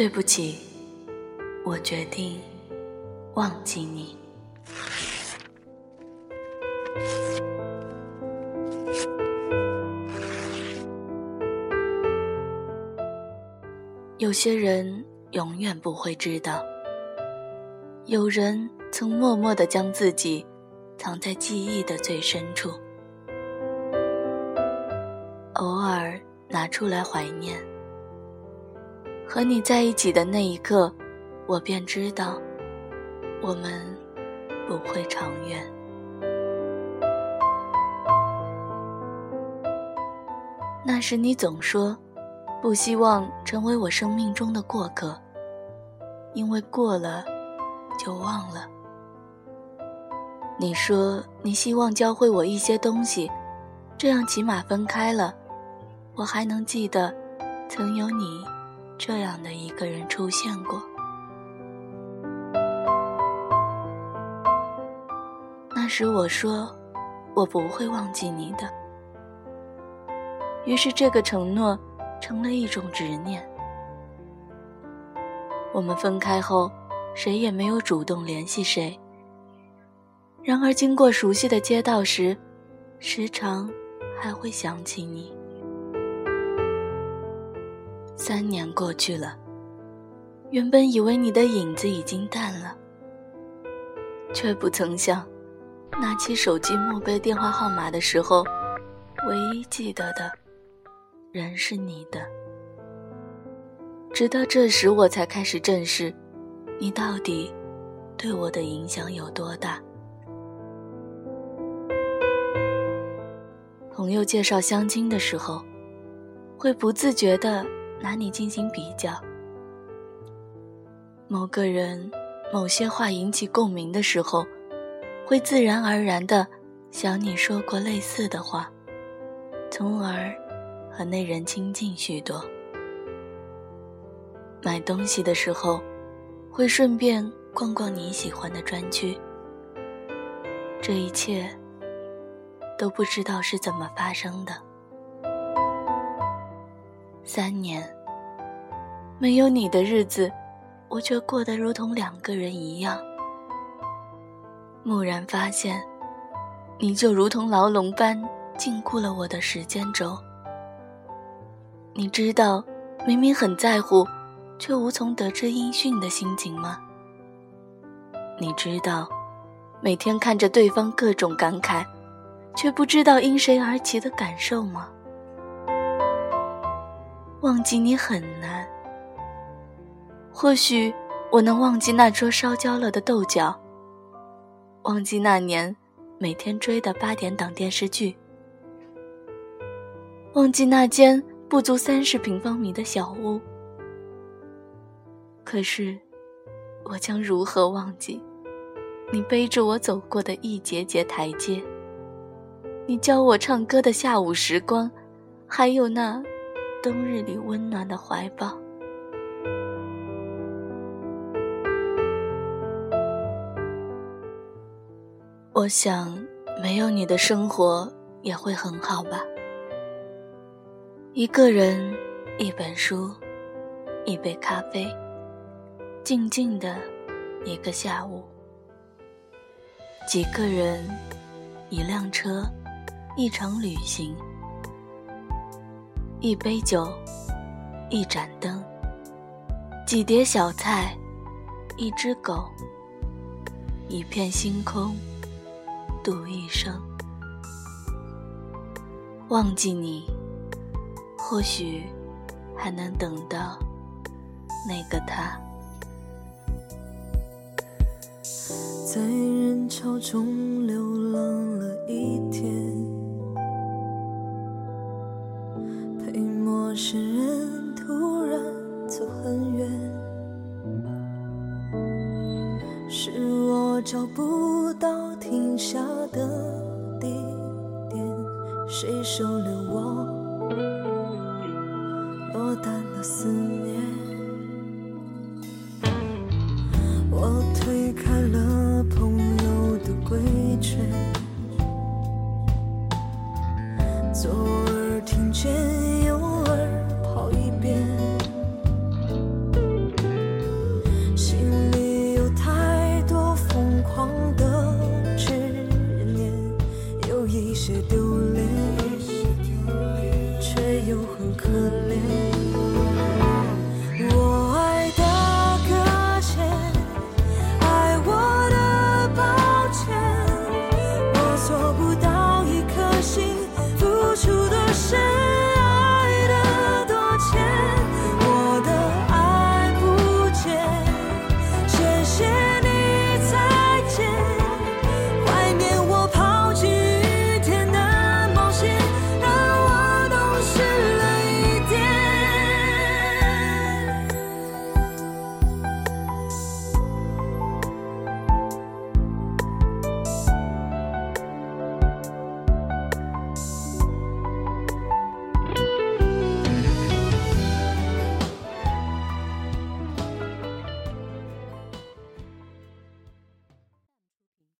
对不起，我决定忘记你。有些人永远不会知道，有人曾默默的将自己藏在记忆的最深处，偶尔拿出来怀念。和你在一起的那一刻，我便知道，我们不会长远。那时你总说。不希望成为我生命中的过客，因为过了就忘了。你说你希望教会我一些东西，这样起码分开了，我还能记得曾有你这样的一个人出现过。那时我说我不会忘记你的，于是这个承诺。成了一种执念。我们分开后，谁也没有主动联系谁。然而，经过熟悉的街道时，时常还会想起你。三年过去了，原本以为你的影子已经淡了，却不曾想，拿起手机默背电话号码的时候，唯一记得的。仍是你的，直到这时我才开始正视，你到底对我的影响有多大。朋友介绍相亲的时候，会不自觉的拿你进行比较。某个人某些话引起共鸣的时候，会自然而然的想你说过类似的话，从而。和那人亲近许多。买东西的时候，会顺便逛逛你喜欢的专区。这一切都不知道是怎么发生的。三年没有你的日子，我却过得如同两个人一样。蓦然发现，你就如同牢笼般禁锢了我的时间轴。你知道，明明很在乎，却无从得知音讯的心情吗？你知道，每天看着对方各种感慨，却不知道因谁而起的感受吗？忘记你很难。或许我能忘记那桌烧焦了的豆角，忘记那年每天追的八点档电视剧，忘记那间。不足三十平方米的小屋，可是，我将如何忘记你背着我走过的一节节台阶？你教我唱歌的下午时光，还有那冬日里温暖的怀抱。我想，没有你的生活也会很好吧。一个人，一本书，一杯咖啡，静静的一个下午。几个人，一辆车，一场旅行。一杯酒，一盏灯，几碟小菜，一只狗，一片星空，度一生。忘记你。或许还能等到那个他，在人潮中流浪了一天，找不到停下的地点，谁收留我？落单的思念，我推开了朋友的规劝，左耳听见，一些丢脸，